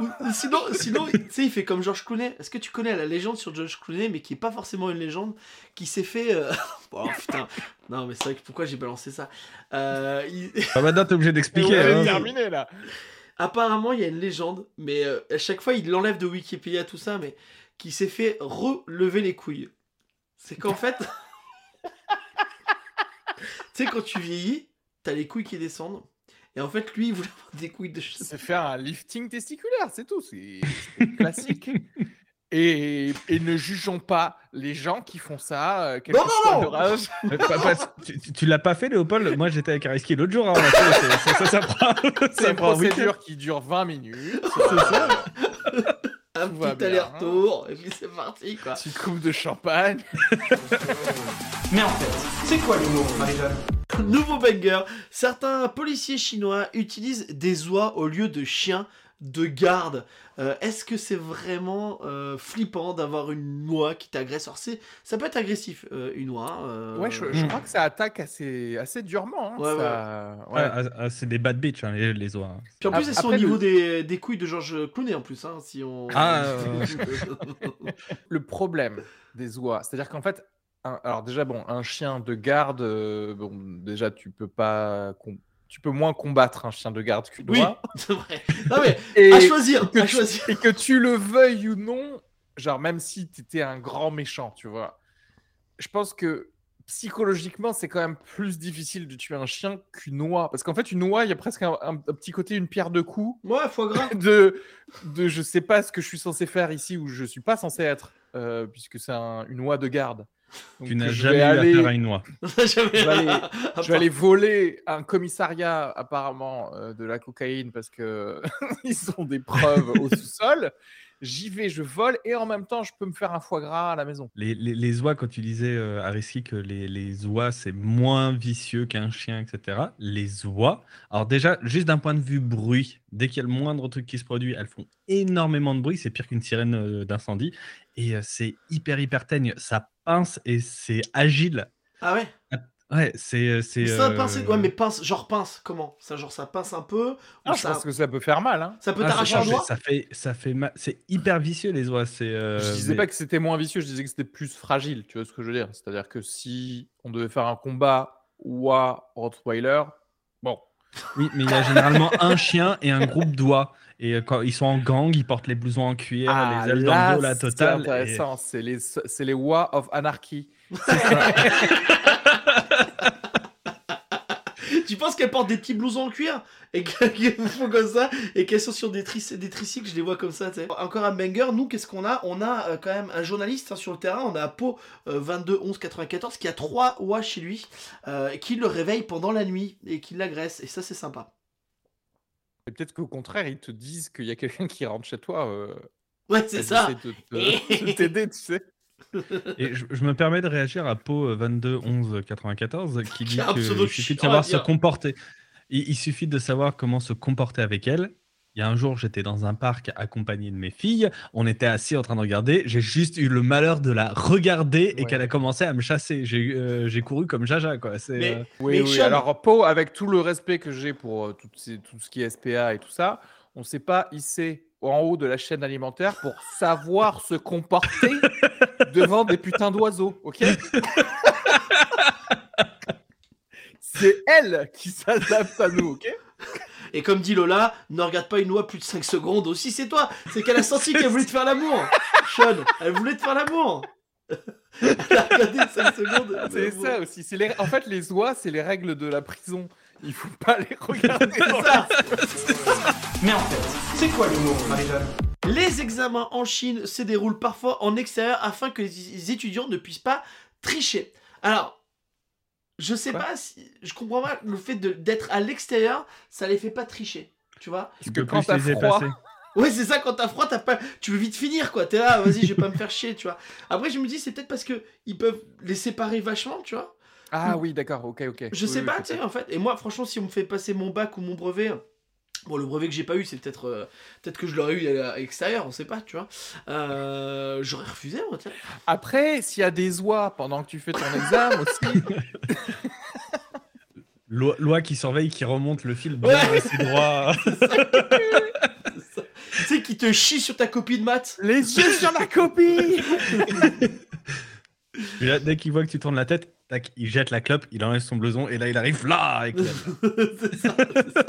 Ou- ou Sinon, sinon tu sais, il fait comme George Clooney. Est-ce que tu connais la légende sur George Clooney, mais qui est pas forcément une légende, qui s'est fait. euh, Oh putain. Non, mais c'est vrai que pourquoi j'ai balancé ça? Euh, il- Ah bah t'es obligé d'expliquer. Ouais, hein. terminé là. Apparemment, il y a une légende, mais euh, à chaque fois, il l'enlève de Wikipédia, tout ça, mais qui s'est fait relever les couilles. C'est qu'en fait. tu sais, quand tu vieillis, t'as les couilles qui descendent. Et en fait, lui, il voulait avoir des couilles de chien. C'est faire un lifting testiculaire, c'est tout. C'est classique. Et, et ne jugeons pas les gens qui font ça, euh, Non, non, non âge. Euh, tu tu l'as pas fait, Léopold? Moi, j'étais avec Ariski l'autre jour. hein, ça, ça, ça prend, C'est ça une procédure qui dure 20 minutes. C'est ça. Un Tout petit aller-retour, et puis c'est parti, quoi. Petite coupe de champagne. Mais en fait, c'est quoi l'humour, Marie-Jeanne? Nouveau banger. Certains policiers chinois utilisent des oies au lieu de chiens de garde. Euh, Est-ce que c'est vraiment euh, flippant d'avoir une oie qui t'agresse? Alors, c'est- ça peut être agressif, euh, une oie. euh, Ouais, je, je Mm. crois que ça attaque assez, assez durement. hein, Ouais, ça- Ouais, ouais. ah, ah, c'est des bad bitch, hein, les, les oies. hein. Puis en plus, elles sont au niveau le- des, des couilles de Georges Clooney en plus. Hein, si on... Ah, euh, Le problème des oies, c'est-à-dire qu'en fait, un- alors déjà, bon, un chien de garde, euh, bon, déjà, tu peux pas. Tu peux moins combattre un chien de garde qu'une oui, oie. c'est vrai. Non mais, Et, à choisir, que à tu- choisir. et que tu le veuilles ou non, genre même si tu étais un grand méchant, tu vois, je pense que psychologiquement, c'est quand même plus difficile de tuer un chien qu'une oie. Parce qu'en fait, une oie, il y a presque un, un- un petit côté, une pierre de coups. Ouais, foie gras. De, de je sais pas ce que je suis censé faire ici ou je suis pas censé être, euh, puisque c'est un- une oie de garde. Donc, tu n'as je jamais vais eu aller- affaire à une Je vais aller- à je part- vais aller voler un commissariat apparemment euh, de la cocaïne parce que ils ont des preuves au sous-sol. J'y vais, je vole et en même temps je peux me faire un foie gras à la maison. Les, les, les oies, quand tu disais, euh, Ariski, que les, les oies, c'est moins vicieux qu'un chien, etc. Les oies, alors déjà, juste d'un point de vue bruit, dès qu'il y a le moindre truc qui se produit, elles font énormément de bruit. C'est pire qu'une sirène euh, d'incendie. Et euh, c'est hyper, hyper teigne. Ça pince et c'est agile. Ah ouais? Ouais, c'est. euh, c'est, ça, euh, pince, ouais, mais pince, genre pince, comment? Ça, genre, ça pince un peu ou Ah, je ça, pense que ça peut faire mal. hein. ça peut ah, t'arracher ça, un fait- doigt? ça fait, ça fait mal. C'est hyper vicieux, les oies. C'est, euh, je disais mais- pas que c'était moins vicieux, je disais que c'était plus fragile. Tu vois ce que je veux dire? C'est-à-dire que si on devait faire un combat oie Rottweiler, bon, Oui, mais il y a généralement un chien et un groupe d'oies. Et euh, quand ils sont en gang, ils portent les blousons en cuir, les ailes dans le dos, la Ah, c'est totale. et- intéressant. C'est les, c'est les oies of Anarchy. Tu penses qu'elles portent des petits blousons en cuir et que- qu'elles font comme ça et qu'elles sont sur des, tric- des tricycles, je les vois comme ça. Encore un banger, nous qu'est-ce qu'on a? On a euh, quand même un journaliste hein, sur le terrain, on a Pau euh, 22 11 94 qui a trois oies chez lui euh, qui le réveille pendant la nuit et qui l'agresse et ça c'est sympa. Et peut-être qu'au contraire, ils te disent qu'il y a quelqu'un qui rentre chez toi. euh, Ouais, c'est ça. de t'aider, tu sais. Et je, je me permets de réagir à Pau euh, 22 11 94 qui dit qu'il suffit de savoir se comporter. Il, il suffit de savoir comment se comporter avec elle. Il y a un jour, j'étais dans un parc accompagné de mes filles. On était assis en train de regarder. J'ai juste eu le malheur de la regarder et Ouais. qu'elle a commencé à me chasser. J'ai euh, couru comme Jaja. Quoi. Mais- euh, Oui, Mais oui. Sean- Alors, Pau, avec tout le respect que j'ai pour euh, tout, ces- tout ce qui est SPA et tout ça, on ne s'est pas hissé en haut de la chaîne alimentaire pour savoir se comporter devant des putains d'oiseaux, ok C'est elle qui s'adapte à nous, ok Et comme dit Lola, ne regarde pas une oie plus de 5 secondes aussi, c'est toi. C'est qu'elle a senti qu'elle voulait te faire l'amour. Sean, elle voulait te faire l'amour. elle a regardé 5 secondes. C'est ça aussi. Les... En fait, les oies, c'est les règles de la prison. Il faut pas les regarder. Dans ça. Mais en fait, c'est quoi l'humour, Marie-Jeanne? Les examens en Chine se déroulent parfois en extérieur afin que les étudiants ne puissent pas tricher. Alors, je sais Quoi? pas si. Je comprends pas le fait de- d'être à l'extérieur, ça les fait pas tricher. Tu vois? Tu que peux quand plus t'as froid- passer. Ouais, c'est ça, quand t'as froid, t'as pas... tu veux vite finir, quoi. T'es là, vas-y, je vais pas me faire chier, tu vois. Après, je me dis, c'est peut-être parce que ils peuvent les séparer vachement, tu vois. Ah oui, d'accord, ok, ok. Je Oui, sais oui, pas, tu sais, en fait. Et moi, franchement, si on me fait passer mon bac ou mon brevet. Bon, le brevet que j'ai pas eu, c'est peut-être euh, peut-être que je l'aurais eu à l'extérieur, on sait pas, tu vois. Euh, J'aurais refusé, moi, tiens. Après, s'il y a des oies pendant que tu fais ton examen aussi, Loi, loi qui surveille, qui remonte le fil bien Ouais. droit. Tu sais, qui te chie sur ta copie de maths. les yeux sur la copie Puis là, dès qu'il voit que tu tournes la tête, tac, il jette la clope, il enlève son blouson et là il arrive là avec la- c'est ça, c'est ça.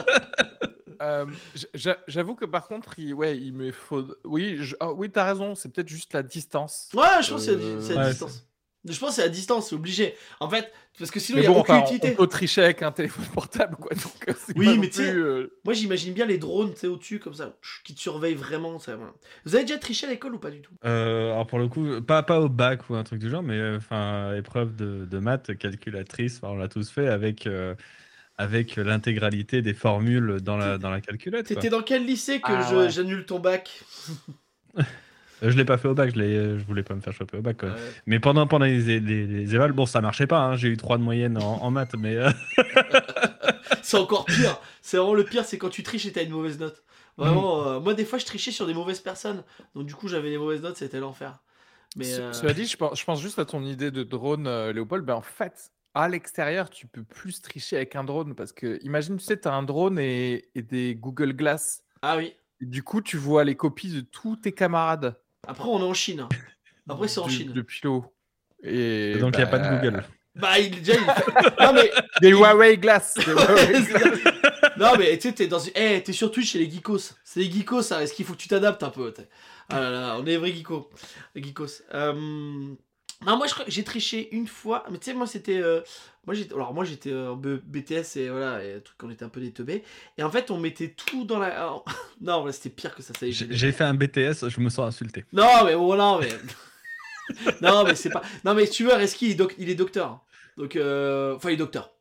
Euh, j- j'a- J'avoue que par contre, il, ouais, il me faut. Oui, je... ah oui, t'as raison. C'est peut-être juste la distance. Ouais, je pense que c'est Euh, à ouais, distance. Je pense que c'est à distance, c'est obligé. En fait, parce que sinon, il n'y a aucune enfin, utilité. on peut tricher avec un téléphone portable, quoi. Donc, euh, Oui, mais tu sais- euh, Moi, j'imagine bien les drones, tu sais, au-dessus, comme ça, qui te surveillent vraiment. ça, voilà. Vous avez déjà triché à l'école ou pas du tout? Euh, alors pour le coup, pas, pas au bac ou un truc du genre, mais euh, enfin épreuve de, de maths, calculatrice, on l'a tous fait avec, euh, avec l'intégralité des formules dans la, dans la calculette. T'étais dans quel lycée que Ah ouais. j'annule ton bac? Je l'ai pas fait au bac, je, euh, je voulais pas me faire choper au bac. quoi. Ouais. Mais pendant, pendant les, les, les évals, bon, ça marchait pas, hein, j'ai eu 3 de moyenne en, en maths, mais euh, C'est encore pire. C'est vraiment le pire, c'est quand tu triches et t'as une mauvaise note. Vraiment, euh, moi, des fois, je trichais sur des mauvaises personnes. Donc, du coup, j'avais des mauvaises notes, c'était l'enfer. Mais. Ce- euh, Cela dit, je pense, je pense juste à ton idée de drone, euh, Léopold. Ben, en fait, à l'extérieur, tu peux plus tricher avec un drone parce que, imagine, tu sais, tu as un drone et, et des Google Glass. Ah oui. Et du coup, tu vois les copies de tous tes camarades. Après, on est en Chine. hein. Après, c'est en Chine. Depuis l'eau. Et donc il n'y a pas bah, de Google. Bah, il déjà. il fait- Non, mais. Des Huawei Glass. des Huawei Glass. non, mais tu sais, t'es dans. Eh, t'es sur Twitch chez les geekos. C'est les geekos, ça. Est-ce qu'il faut que tu t'adaptes un peu Ah là là, on est les vrais geekos. Les geekos. Euh, Non, moi, je crois que j'ai triché une fois. Mais tu sais, moi, c'était. euh, Moi, j'étais. Alors, moi, j'étais euh, en B- BTS et voilà, et un truc, on était un peu des teubés. Et en fait, on mettait tout dans la. alors, Non, voilà, c'était pire que ça. ça y est, J'ai fait un BTS, je me sens insulté. Non, mais voilà, mais. non, mais c'est pas. Non, mais tu vois, Reski, il, est doc- il est docteur. Donc, euh, enfin, il est docteur.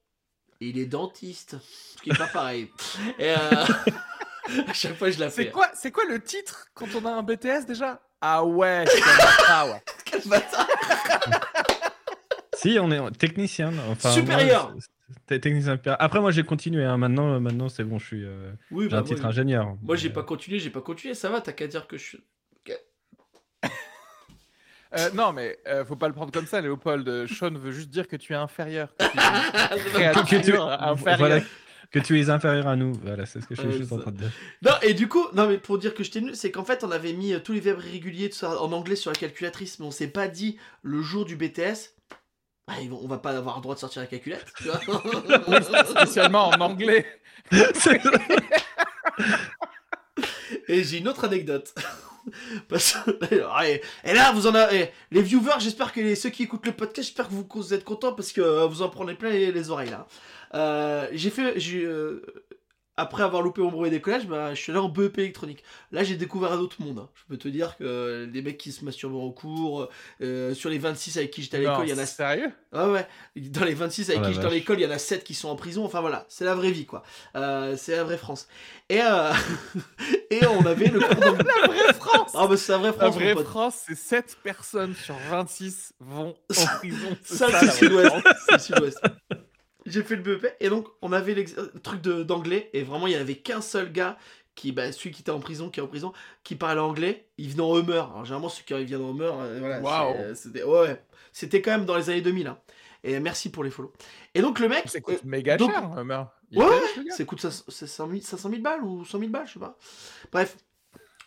Et il est dentiste. Ce qui est pas pareil. Et euh, à chaque fois, je la fais. C'est quoi, c'est quoi le titre quand on a un BTS déjà? Ah ouais, ça, ouais. Quel bâtard Si, on est technicien. Enfin, Supérieur. technicien. Après, moi, j'ai continué. hein. Maintenant, maintenant c'est bon, je suis. euh, Oui, j'ai bah, un titre moi, ingénieur. moi, j'ai pas continué, j'ai pas continué. Ça va, t'as qu'à dire que je suis. Euh, non, mais euh, faut pas le prendre comme ça, Léopold. Euh, Sean veut juste dire que tu es inférieur. Que tu es Ah, euh, voilà, que tu es inférieur à nous. Voilà, c'est ce que je suis Ouais, juste en train de dire. Non, et du coup, non, mais pour dire que j'étais nul, c'est qu'en fait, on avait mis euh, tous les verbes irréguliers tout ça, en anglais sur la calculatrice, mais on s'est pas dit le jour du BTS. bah, on va pas avoir le droit de sortir la calculette, tu vois. Spécialement en anglais. Et j'ai une autre anecdote. Parce et, là, vous en avez. Les viewers, j'espère que les- ceux qui écoutent le podcast, j'espère que vous, êtes contents parce que euh, vous en prenez plein les, les oreilles là. Euh, j'ai fait. j'ai, euh, après avoir loupé mon brevet d'écolage, bah, je suis allé en BEP électronique. Là, j'ai découvert un autre monde. hein. Je peux te dire que les mecs qui se masturbent en cours, euh, sur les 26 avec qui j'étais à l'école, il y en a Sérieux? Ouais, ouais. Dans les 26 avec Oh la qui j'étais à l'école, il y en a 7 qui sont en prison. Enfin voilà, c'est la vraie vie, quoi. Euh, c'est la vraie France. Et, euh, et on avait le cours d'anglais. La vraie France Ah, bah c'est la vraie La France, vraie mon pote. France, c'est 7 personnes sur 26 vont en prison. Ça, la c'est vraie sud-ouest. C'est sud-ouest. J'ai fait le BEP et donc on avait l'ex- euh, le truc de- d'anglais et vraiment il y avait qu'un seul gars qui, bah, celui qui était en prison, qui est en prison, qui parlait anglais. Il venait en Hummer. Alors généralement ceux qui viennent en Hummer, euh, voilà, euh, c'était ouais, ouais. c'était quand même dans les années 2000. hein. Et merci pour les follow. Et donc le mec, Ça euh, coûte méga donc- cher. Il Ouais, le gars. ça coûte 500 000, 500 000 balles ou 100 000 balles, je sais pas. Bref,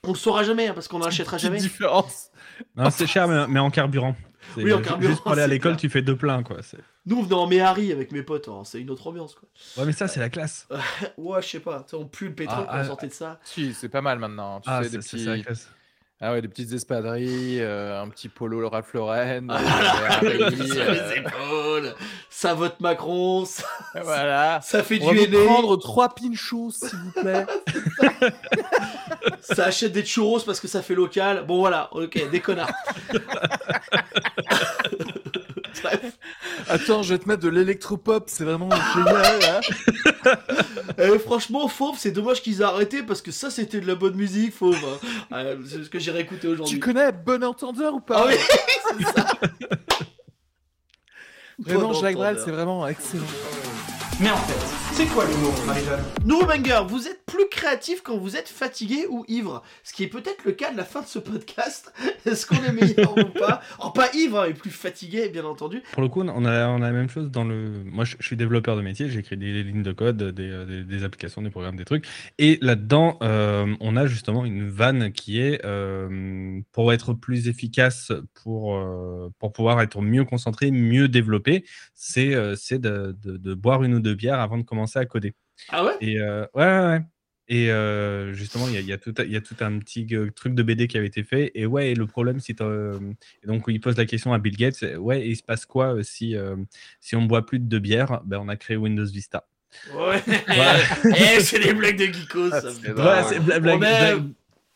on le saura jamais hein, parce qu'on n'achètera jamais. différence. Non, c'est cher, mais, mais en carburant. C'est- Oui, en carburant, Juste pour aller à l'école, tu fais deux pleins, quoi. Nous on venait en Méhari avec mes potes, hein, c'est une autre ambiance quoi. Ouais, mais ça, c'est la classe. Ouais, je sais pas, on pue le pétrole Ah, quand on ah, sortait de ça. Si, c'est pas mal maintenant. Tu Ah, sais, c'est des, c'est- petits... c'est la classe. ah ouais, des petites espadrilles, euh, un petit polo Ralph Lauren, Ah, euh, sur euh, les épaules, ça vote Macron, ça, voilà. ça fait On va du aîné, prendre trois pinchos, s'il vous plaît. ça achète des churros parce que ça fait local. Bon voilà, ok, des connards. Bref. Attends, je vais te mettre de l'électropop, c'est vraiment génial. Hein Eh, franchement, Fauve, c'est dommage qu'ils aient arrêté parce que ça, c'était de la bonne musique, Fauve. Ah, c'est ce que j'ai réécouté aujourd'hui. tu connais Bon Entendeur ou pas? Ah oui, c'est ça. Vraiment, Bon Jacques Brel, c'est vraiment excellent. Mais en fait, c'est quoi l'humour, Marie-Jeanne Nouveau banger, vous êtes plus créatif quand vous êtes fatigué ou ivre. Ce qui est peut-être le cas de la fin de ce podcast. Est-ce qu'on est meilleur ou pas Oh, pas ivre, hein, mais plus fatigué, bien entendu. Pour le coup, on a, on a la même chose dans le. Moi, je, je suis développeur de métier, j'écris des lignes de code, des, euh, des- des applications, des programmes, des trucs. Et là-dedans, euh, on a justement une vanne qui est euh, pour être plus efficace, pour, euh, pour pouvoir être mieux concentré, mieux développé, c'est euh, c'est de, de- de boire une ou deux bières avant de commencer à coder. Ah ouais? Et euh, ouais, ouais, ouais. Et euh, justement, il y a, y a tout, un- il y a tout un petit euh, truc de BD qui avait été fait. Et ouais, le problème, euh, et donc il pose la question à Bill Gates, c'est, ouais, il se passe quoi si, euh, si on boit plus de deux bières Ben, on a créé Windows Vista. Ouais. Eh, c'est des blagues de geekos. ça. c'est drôle. Ouais, c'est bla- blague- aime, blague-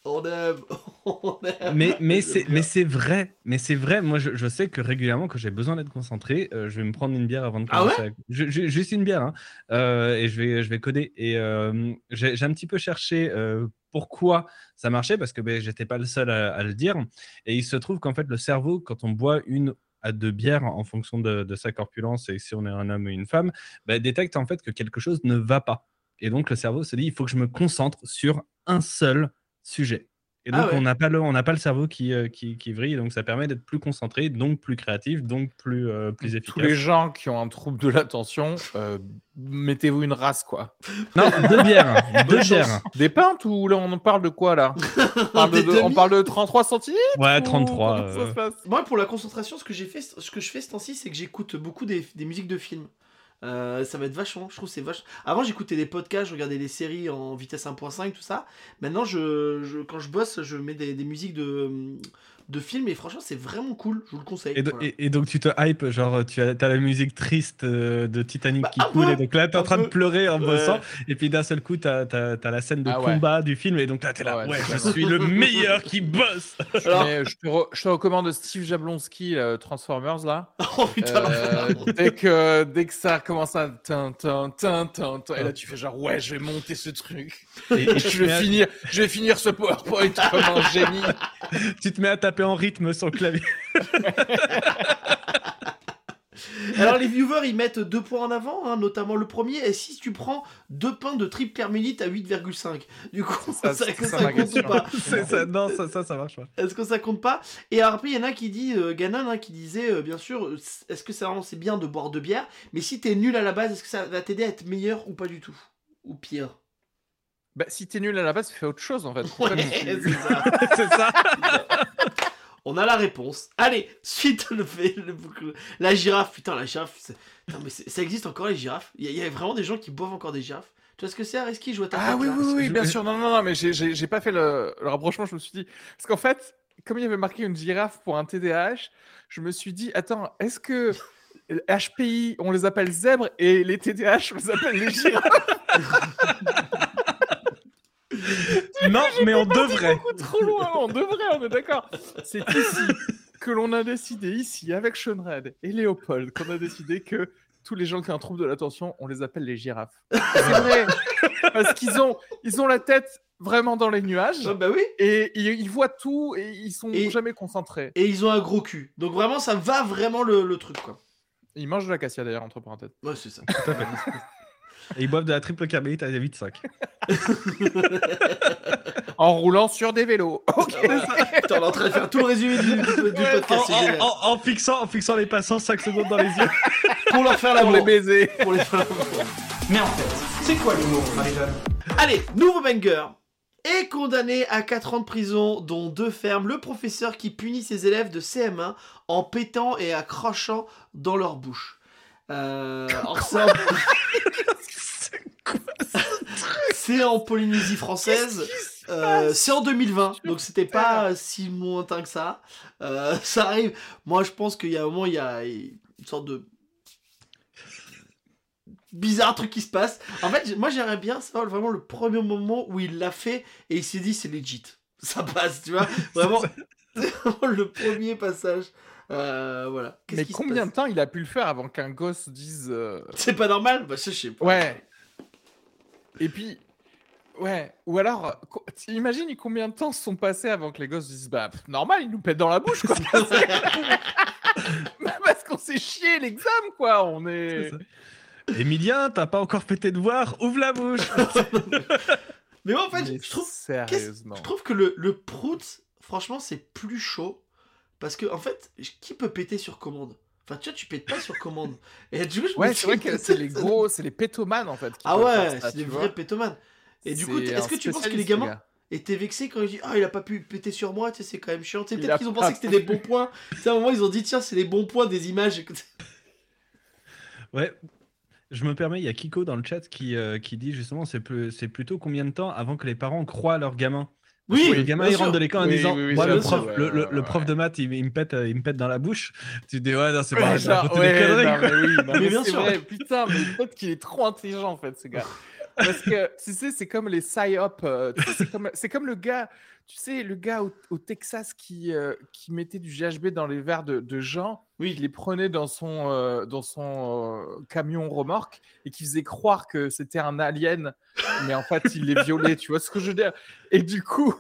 on aime, on aime. mais mais c'est mais c'est vrai mais c'est vrai. Moi je, je sais que régulièrement quand j'ai besoin d'être concentré euh, je vais me prendre une bière avant de Ah commencer à- ju- ju- juste une bière hein, euh, et je vais je vais coder. Et euh, j'ai un petit peu cherché pourquoi ça marchait parce que ben, j'étais pas le seul à, à le dire. Et il se trouve qu'en fait le cerveau quand on boit une à deux bières en fonction de, de sa corpulence et si on est un homme ou une femme ben, détecte en fait que quelque chose ne va pas. Et donc le cerveau se dit il faut que je me concentre sur un seul sujet et donc, Ah ouais. on n'a pas, le- on n'a pas le cerveau qui, euh, qui, qui vrille, donc ça permet d'être plus concentré, donc plus créatif, donc plus, euh, plus efficace. Tous les gens qui ont un trouble de l'attention, euh, mettez-vous une race, quoi. Non, deux bières, deux bières. Des pintes ou là on parle de quoi là? On parle de, Des on demi. parle de 33 centilitres Ouais, ou 33. comment ça euh, Moi, pour la concentration, ce que j'ai fait, ce que je fais ce temps-ci, c'est que j'écoute beaucoup des, des musiques de films. Euh, ça va être vachement, je trouve c'est vachement. Avant, j'écoutais des podcasts, je regardais des séries en vitesse 1.5, tout ça. Maintenant, je, quand je bosse, je mets des musiques de, de films et franchement, c'est vraiment cool. Je vous le conseille. Et, do- Voilà. et- et donc tu te hype, genre tu as, as la musique triste euh, de Titanic Bah, qui un coule, peu, et donc là t'es en train de pleurer en Ouais. bossant, et puis d'un seul coup t'as as, la scène de Ah ouais. combat du film, et donc là t'es là, Ah ouais, ouais, je suis le meilleur qui bosse Alors- Mais je, te re- je te recommande Steve Jablonski, euh, Transformers là. Oh putain, Euh, dès, que, dès que ça commence à. tin, tin, tin, tin, tin, et là tu fais genre ouais, je vais monter ce truc. et, et je vais finir, je vais finir ce PowerPoint comme un génie. tu te mets à taper en rythme sur le clavier. Alors les viewers ils mettent deux points en avant, hein, notamment le premier. Et si tu prends deux pains de triple carmélite à 8,5, du coup Ça, ça, compte question. pas. Ça, non, ça, ça, ça marche pas. Est-ce que ça compte pas? Et alors, après il y en a qui dit euh, Ganon hein, qui disait euh, bien sûr est-ce que c'est vraiment c'est bien de boire deux bières, mais si t'es nul à la base est-ce que ça va t'aider à être meilleur ou pas du tout? Ou pire? Bah, si t'es nul à la base, fais autre chose en fait. Ouais, tu- c'est ça. On a la réponse. Allez, suite le fait le boucle- la girafe. Putain, la girafe. Putain, mais ça existe encore les girafes? Il y, a- il y a vraiment des gens qui boivent encore des girafes? Tu vois ce que c'est, Areski Je vois ta Ah tête, oui, là? oui, oui, bien sûr. Non, non, non, mais j'ai- pas fait le, le rapprochement. Je me suis dit. Parce qu'en fait, comme il y avait marqué une girafe pour un TDAH, je me suis dit, attends, est-ce que HPI, on les appelle zèbres et les TDAH, on les appelle les girafes? Non, mais on devrait. beaucoup trop loin, on devrait, on est d'accord. C'est ici que l'on a décidé, ici, avec Sean Red et Léopold, qu'on a décidé que tous les gens qui ont un trouble de l'attention, on les appelle les girafes. C'est vrai, parce qu'ils ont, ils ont la tête vraiment dans les nuages bah oui. et ils, ils voient tout et ils sont Et- jamais concentrés. Et ils ont un gros cul. Donc vraiment, ça va vraiment le, le truc, quoi. Ils mangent de la cassia d'ailleurs, entre parenthèses. Ouais, c'est ça. Et ils boivent de la triple carmélite à 8,5. En roulant sur des vélos. Ok. Putain, on est en train de faire tout le résumé du, du- du En, podcast. c'est génial. en- en- en fixant, en fixant les passants 5 secondes dans les yeux. Pour leur faire Pour l'amour. les baisers. Pour les faire l'amour. Mais en fait, c'est quoi l'humour, Marie-Jeanne? Allez, nouveau banger. Est condamné à 4 ans de prison, dont 2 fermes, le professeur qui punit ses élèves de CM1 en pétant et accrochant dans leur bouche. Euh, en... C'est en Polynésie française. Euh, c'est en 2020, donc c'était pas si lointain que ça. Euh, ça arrive. Moi, je pense qu'il y a un moment, il y a une sorte de bizarre truc qui se passe. En fait, moi, j'aimerais bien savoir vraiment le premier moment où il l'a fait et il s'est dit c'est legit. Ça passe, tu vois. Vraiment, le premier passage. Euh, voilà. Mais combien de temps il a pu le faire avant qu'un gosse dise. euh, C'est pas normal Bah, ça, je sais pas. Ouais. Et puis, ouais. Ou alors, co- imagine combien de temps se sont passés avant que les gosses disent Bah, pff, normal, ils nous pètent dans la bouche, quoi. Parce qu'on s'est chié l'examen, quoi. On est. C'est. Emilien, t'as pas encore fait tes devoirs Ouvre la bouche Mais moi, en fait, Mais je trouve Sérieusement. Je trouve que le, le prout, franchement, c'est plus chaud. Parce que, en fait, qui peut péter sur commande? Enfin, tu vois, tu pètes pas sur commande. Et du coup, je Ouais, c'est vrai que c'est les gros, c'est les pétomanes en fait. qui Ah ouais, faire ça, c'est des vrais pétomanes. Et du coup, est-ce que tu penses que les gamins gars. étaient vexés quand ils disent Ah, il a pas pu péter sur moi, tu sais, c'est quand même chiant. Tu sais, Il peut-être a qu'ils ont pensé que c'était des bons points. Tu sais, à un moment, ils ont dit Tiens, c'est les bons points des images. Ouais. Je me permets, il y a Kiko dans le chat qui, euh, qui dit justement c'est plus- c'est plutôt combien de temps avant que les parents croient à leur gamin Parce Oui, que le gamin il rentre de l'école en Oui, disant oui, oui, le prof, ouais, le, le- ouais, le ouais. prof de maths il, il me pète, euh, il me pète dans la bouche. Tu te dis Ouais, non, c'est Ouais, pas genre, raconter des ouais, conneries, mais oui, non, Mais mais bien c'est sûr. vrai, putain, mais peut-être qu'il est trop intelligent en fait, ce gars. Parce que tu sais, c'est comme les psyop, euh, tu sais, c'est comme, le gars, tu sais, le gars au, au Texas qui, euh, qui mettait du GHB dans les verres de, de gens, Oui. il les prenait dans son, euh, dans son euh, camion remorque et qui faisait croire que c'était un alien, mais en fait il les violait, tu vois ce que je veux dire? Et du coup.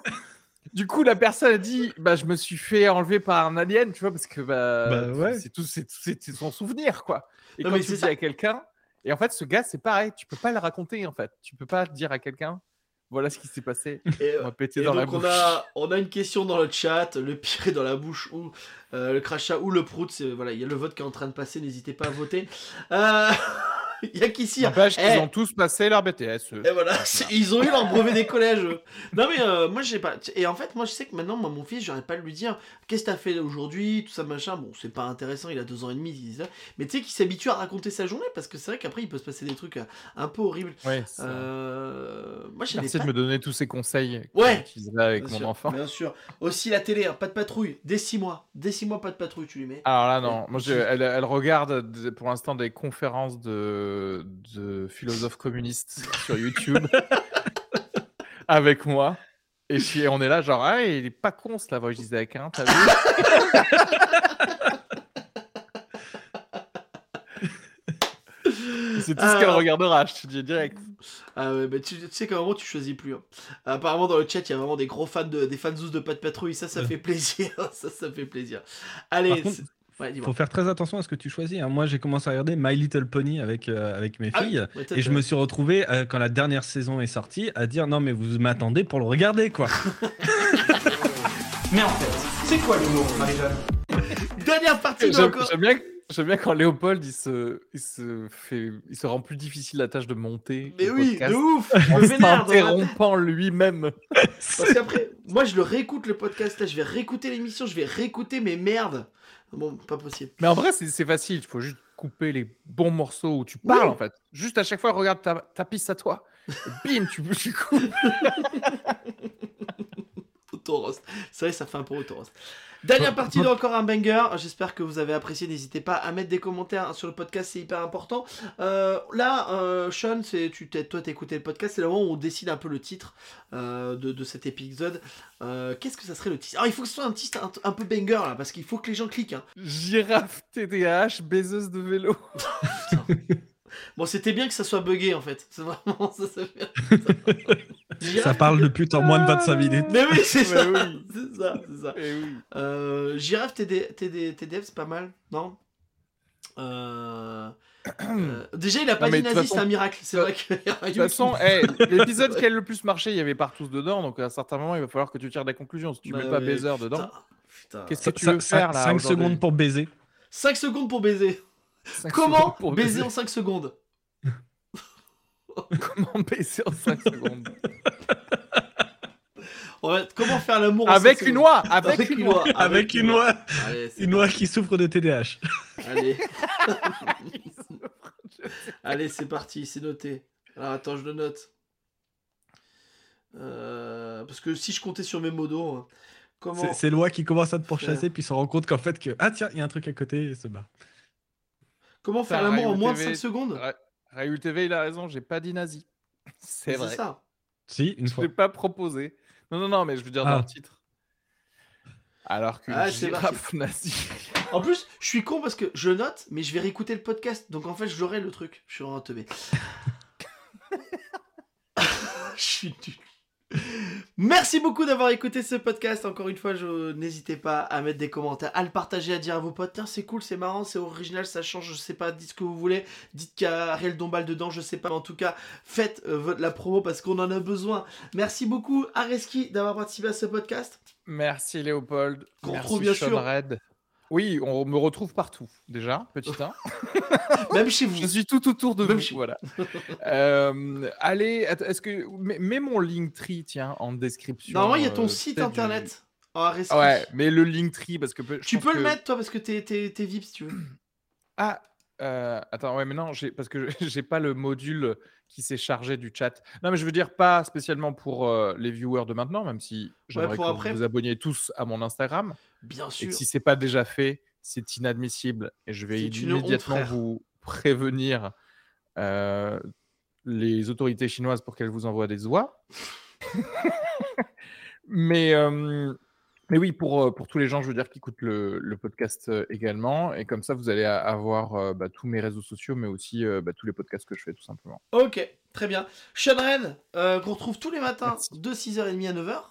Du coup, la personne a dit, bah, je me suis fait enlever par un alien, tu vois, parce que bah, Bah, ouais. c'est tout, c'est, son souvenir, quoi. Et Non, quand mais tu dis ça. à quelqu'un, et en fait, ce gars, c'est pareil, tu peux pas le raconter, en fait. Tu peux pas dire à quelqu'un, voilà ce qui s'est passé, Et, on m'a pété et dans la on a, on a une question dans le chat, le pire est dans la bouche ou euh, le crachat ou le prout. c'est- Voilà, il y a le vote qui est en train de passer, n'hésitez pas à voter. Euh, Il y a qui s'y N'empêche qu'ils Eh. ont tous passé leur BTS. eux. Et voilà, ils ont eu leur brevet des collèges. eux. Non mais euh, moi j'ai pas. Et en fait moi je sais que maintenant moi mon fils j'arrête pas de lui dire qu'est-ce que t'as fait aujourd'hui tout ça machin. Bon c'est pas intéressant il a deux ans et demi il dit ça. Mais tu sais qu'il s'habitue à raconter sa journée parce que c'est vrai qu'après il peut se passer des trucs euh, un peu horribles. Ouais, Euh... Moi j'avais Merci pas. de me donner tous ces conseils Ouais. que avec Bien mon sûr, enfant. Bien sûr. Aussi la télé, hein, pas de patrouille. Dès 6 mois. Dès 6 mois, pas de patrouille, tu lui mets. Alors là, non. Moi, je- elle, elle regarde de- pour l'instant des conférences de, de philosophes communistes sur YouTube avec moi. Et puis, on est là, genre, ah, il est pas con, ce Voice Isaac, hein, t'as vu C'est tout ce qu'elle Ah. regardera, je te dis direct. Ah ouais, bah tu, tu sais qu'à un moment tu choisis plus. hein. Apparemment dans le chat il y a vraiment des gros fans de, des fans de pas de patrouille, ça ça fait plaisir, ça ça fait plaisir. Allez, Par contre, ouais. Faut faire très attention à ce que tu choisis. hein. Moi, j'ai commencé à regarder My Little Pony avec, euh, avec mes Ah oui, filles. ouais, Et je me suis retrouvé, euh, quand la dernière saison est sortie, à dire non, mais vous m'attendez pour le regarder, quoi. Mais en fait, c'est quoi l'humour, Marie-Jeanne? Dernière partie de J'aime bien, j'aime bien quand Léopold, il se, il, se fait, il se rend plus difficile la tâche de monter. Mais le oui, podcast de ouf, je en s'interrompant lui-même. Parce qu'après, moi je le réécoute le podcast là, je vais réécouter l'émission, je vais réécouter mes merdes. Bon, pas possible. Mais en vrai, c'est c'est facile. Il faut juste couper les bons morceaux où tu parles, Oui. en fait. Juste à chaque fois, regarde ta, ta piste à toi. Bim, tu, tu coupes. Autorost. C'est vrai, ça fait un peu autorost. Dernière partie de encore un banger. J'espère que vous avez apprécié. N'hésitez pas à mettre des commentaires sur le podcast, c'est hyper important. Euh, là, euh, Sean, c'est tu t'es- toi t'as écouté le podcast, c'est le moment où on décide un peu le titre euh, de, de cet épisode. Qu'est-ce que ça serait le titre? Alors il faut que ce soit un titre un, un peu banger là, parce qu'il faut que les gens cliquent. hein. Girafe TDAH, baiseuse de vélo. Bon, c'était bien que ça soit buggé en fait. C'est vraiment ça. Ça, fait- Ça parle depuis en moins de 25 minutes. Mais oui, c'est ça. Oui. C'est ça, c'est ça. Eh oui. Euh, Girafe TD, TD, TDF, c'est pas mal, non? Euh, euh, Déjà, il a pas Non, dit de nazi, façon- c'est un miracle. C'est de- vrai que. De toute façon, eh, l'épisode qui a le plus marché, il y avait Partous dedans. Donc à un certain moment, il va falloir que tu tires des conclusions. Si tu Bah mets pas oui, baiser dedans, Putain, putain. qu'est-ce que tu veux faire là 5 aujourd'hui? secondes pour baiser. 5 secondes pour baiser. Comment baiser en 5 secondes? Comment baiser en 5 secondes va- Comment faire l'amour en Avec une secondes oie Avec, Avec une une oie oie. Avec une oie. Une oie qui souffre de TDAH. Allez. Allez, c'est parti, c'est noté. Alors attends, je le note. Euh, parce que si je comptais sur mes modos, hein, comment C'est- l'oie qui commence à te pourchasser, puis se rend compte qu'en fait, que ah tiens, il y a un truc à côté et se bat. comment faire l'amour en moins de TV. 5 secondes Ra- Rayoul TV, il a raison, j'ai pas dit nazi. C'est vrai. ça. Si, une Je fois. l'ai pas proposé. Non, non, non, mais je veux dire Ah. dans le titre. Alors que Ah, c'est girafe nazi. En plus, je suis con parce que je note, mais je vais réécouter le podcast. Donc en fait, j'aurai le truc. Je suis vraiment teubé. je suis nul. Merci beaucoup d'avoir écouté ce podcast. Encore une fois, je n'hésitez pas à mettre des commentaires, à le partager, à dire à vos potes Tiens, c'est cool, c'est marrant, c'est original, ça change. Je sais pas, dites ce que vous voulez. Dites qu'il y a Ariel Dombal dedans, je sais pas. Mais en tout cas, faites euh, votre- la promo parce qu'on en a besoin. Merci beaucoup, Areski, d'avoir participé à ce podcast. Merci Léopold. Merci bien Sean sûr. Red. Oui, on me retrouve partout, déjà, petit 1. Même chez vous. Je suis tout autour de Même vous, chez- voilà. Euh, allez, est-ce que... Mets, mon Linktree, tiens, en description. Normalement, il y a ton euh, site du- internet. Ouais, mais le Linktree, parce que... je Tu peux le mettre, toi, parce que t'es, t'es, t'es VIP si tu veux. Ah, Euh, attends, ouais, mais non, parce que j'ai pas le module qui s'est chargé du chat. Non, mais je veux dire pas spécialement pour euh, les viewers de maintenant, même si j'aimerais pour que après. vous vous abonniez tous à mon Instagram. Bien Et sûr. que si c'est pas déjà fait, c'est inadmissible. Et je vais honte, immédiatement vous prévenir euh, les autorités chinoises pour qu'elles vous envoient des oies. mais, mais oui, pour, euh, pour tous les gens, je veux dire, qui écoutent le, le podcast euh, également. Et comme ça, vous allez avoir euh, bah, tous mes réseaux sociaux, mais aussi euh, bah, tous les podcasts que je fais, tout simplement. Ok, très bien. Sean Red, euh, qu'on retrouve tous les matins Merci. de 6h30 à 9h.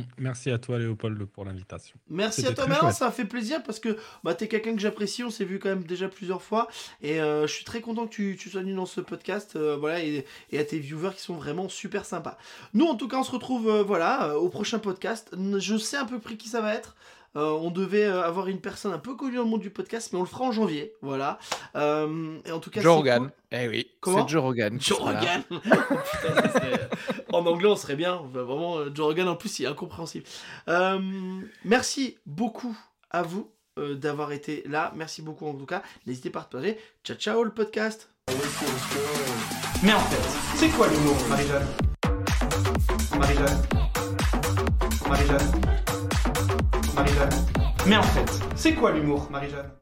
Mm. Merci à toi, Léopold, pour l'invitation. Merci à toi. chouette. ça m'a fait plaisir parce que bah, t'es quelqu'un que j'apprécie. On s'est vu quand même déjà plusieurs fois. Et euh, je suis très content que tu, tu sois venu dans ce podcast. euh, voilà, et, et à tes viewers qui sont vraiment super sympas. Nous, en tout cas, on se retrouve euh, voilà, au prochain podcast. Je sais un peu près qui ça va être. Euh, on devait euh, avoir une personne un peu connue dans le monde du podcast, mais on le fera en janvier. Voilà. Euh, et en tout cas, Joe c'est Rogan. cool. Eh oui, Comment c'est Joe Rogan. Joe Putain, serait- En anglais, on serait bien. Vraiment, euh, Joe en plus, il est incompréhensible. Euh, merci beaucoup à vous euh, d'avoir été là. Merci beaucoup, en tout cas. N'hésitez pas à partager. Ciao, ciao, le podcast. Mais en fait, c'est quoi l'humour, Marie-Jeanne? Marie-Jeanne? Marie-Jeanne? Marie-Jeanne? Mais en fait, c'est quoi l'humour, Marie-Jeanne?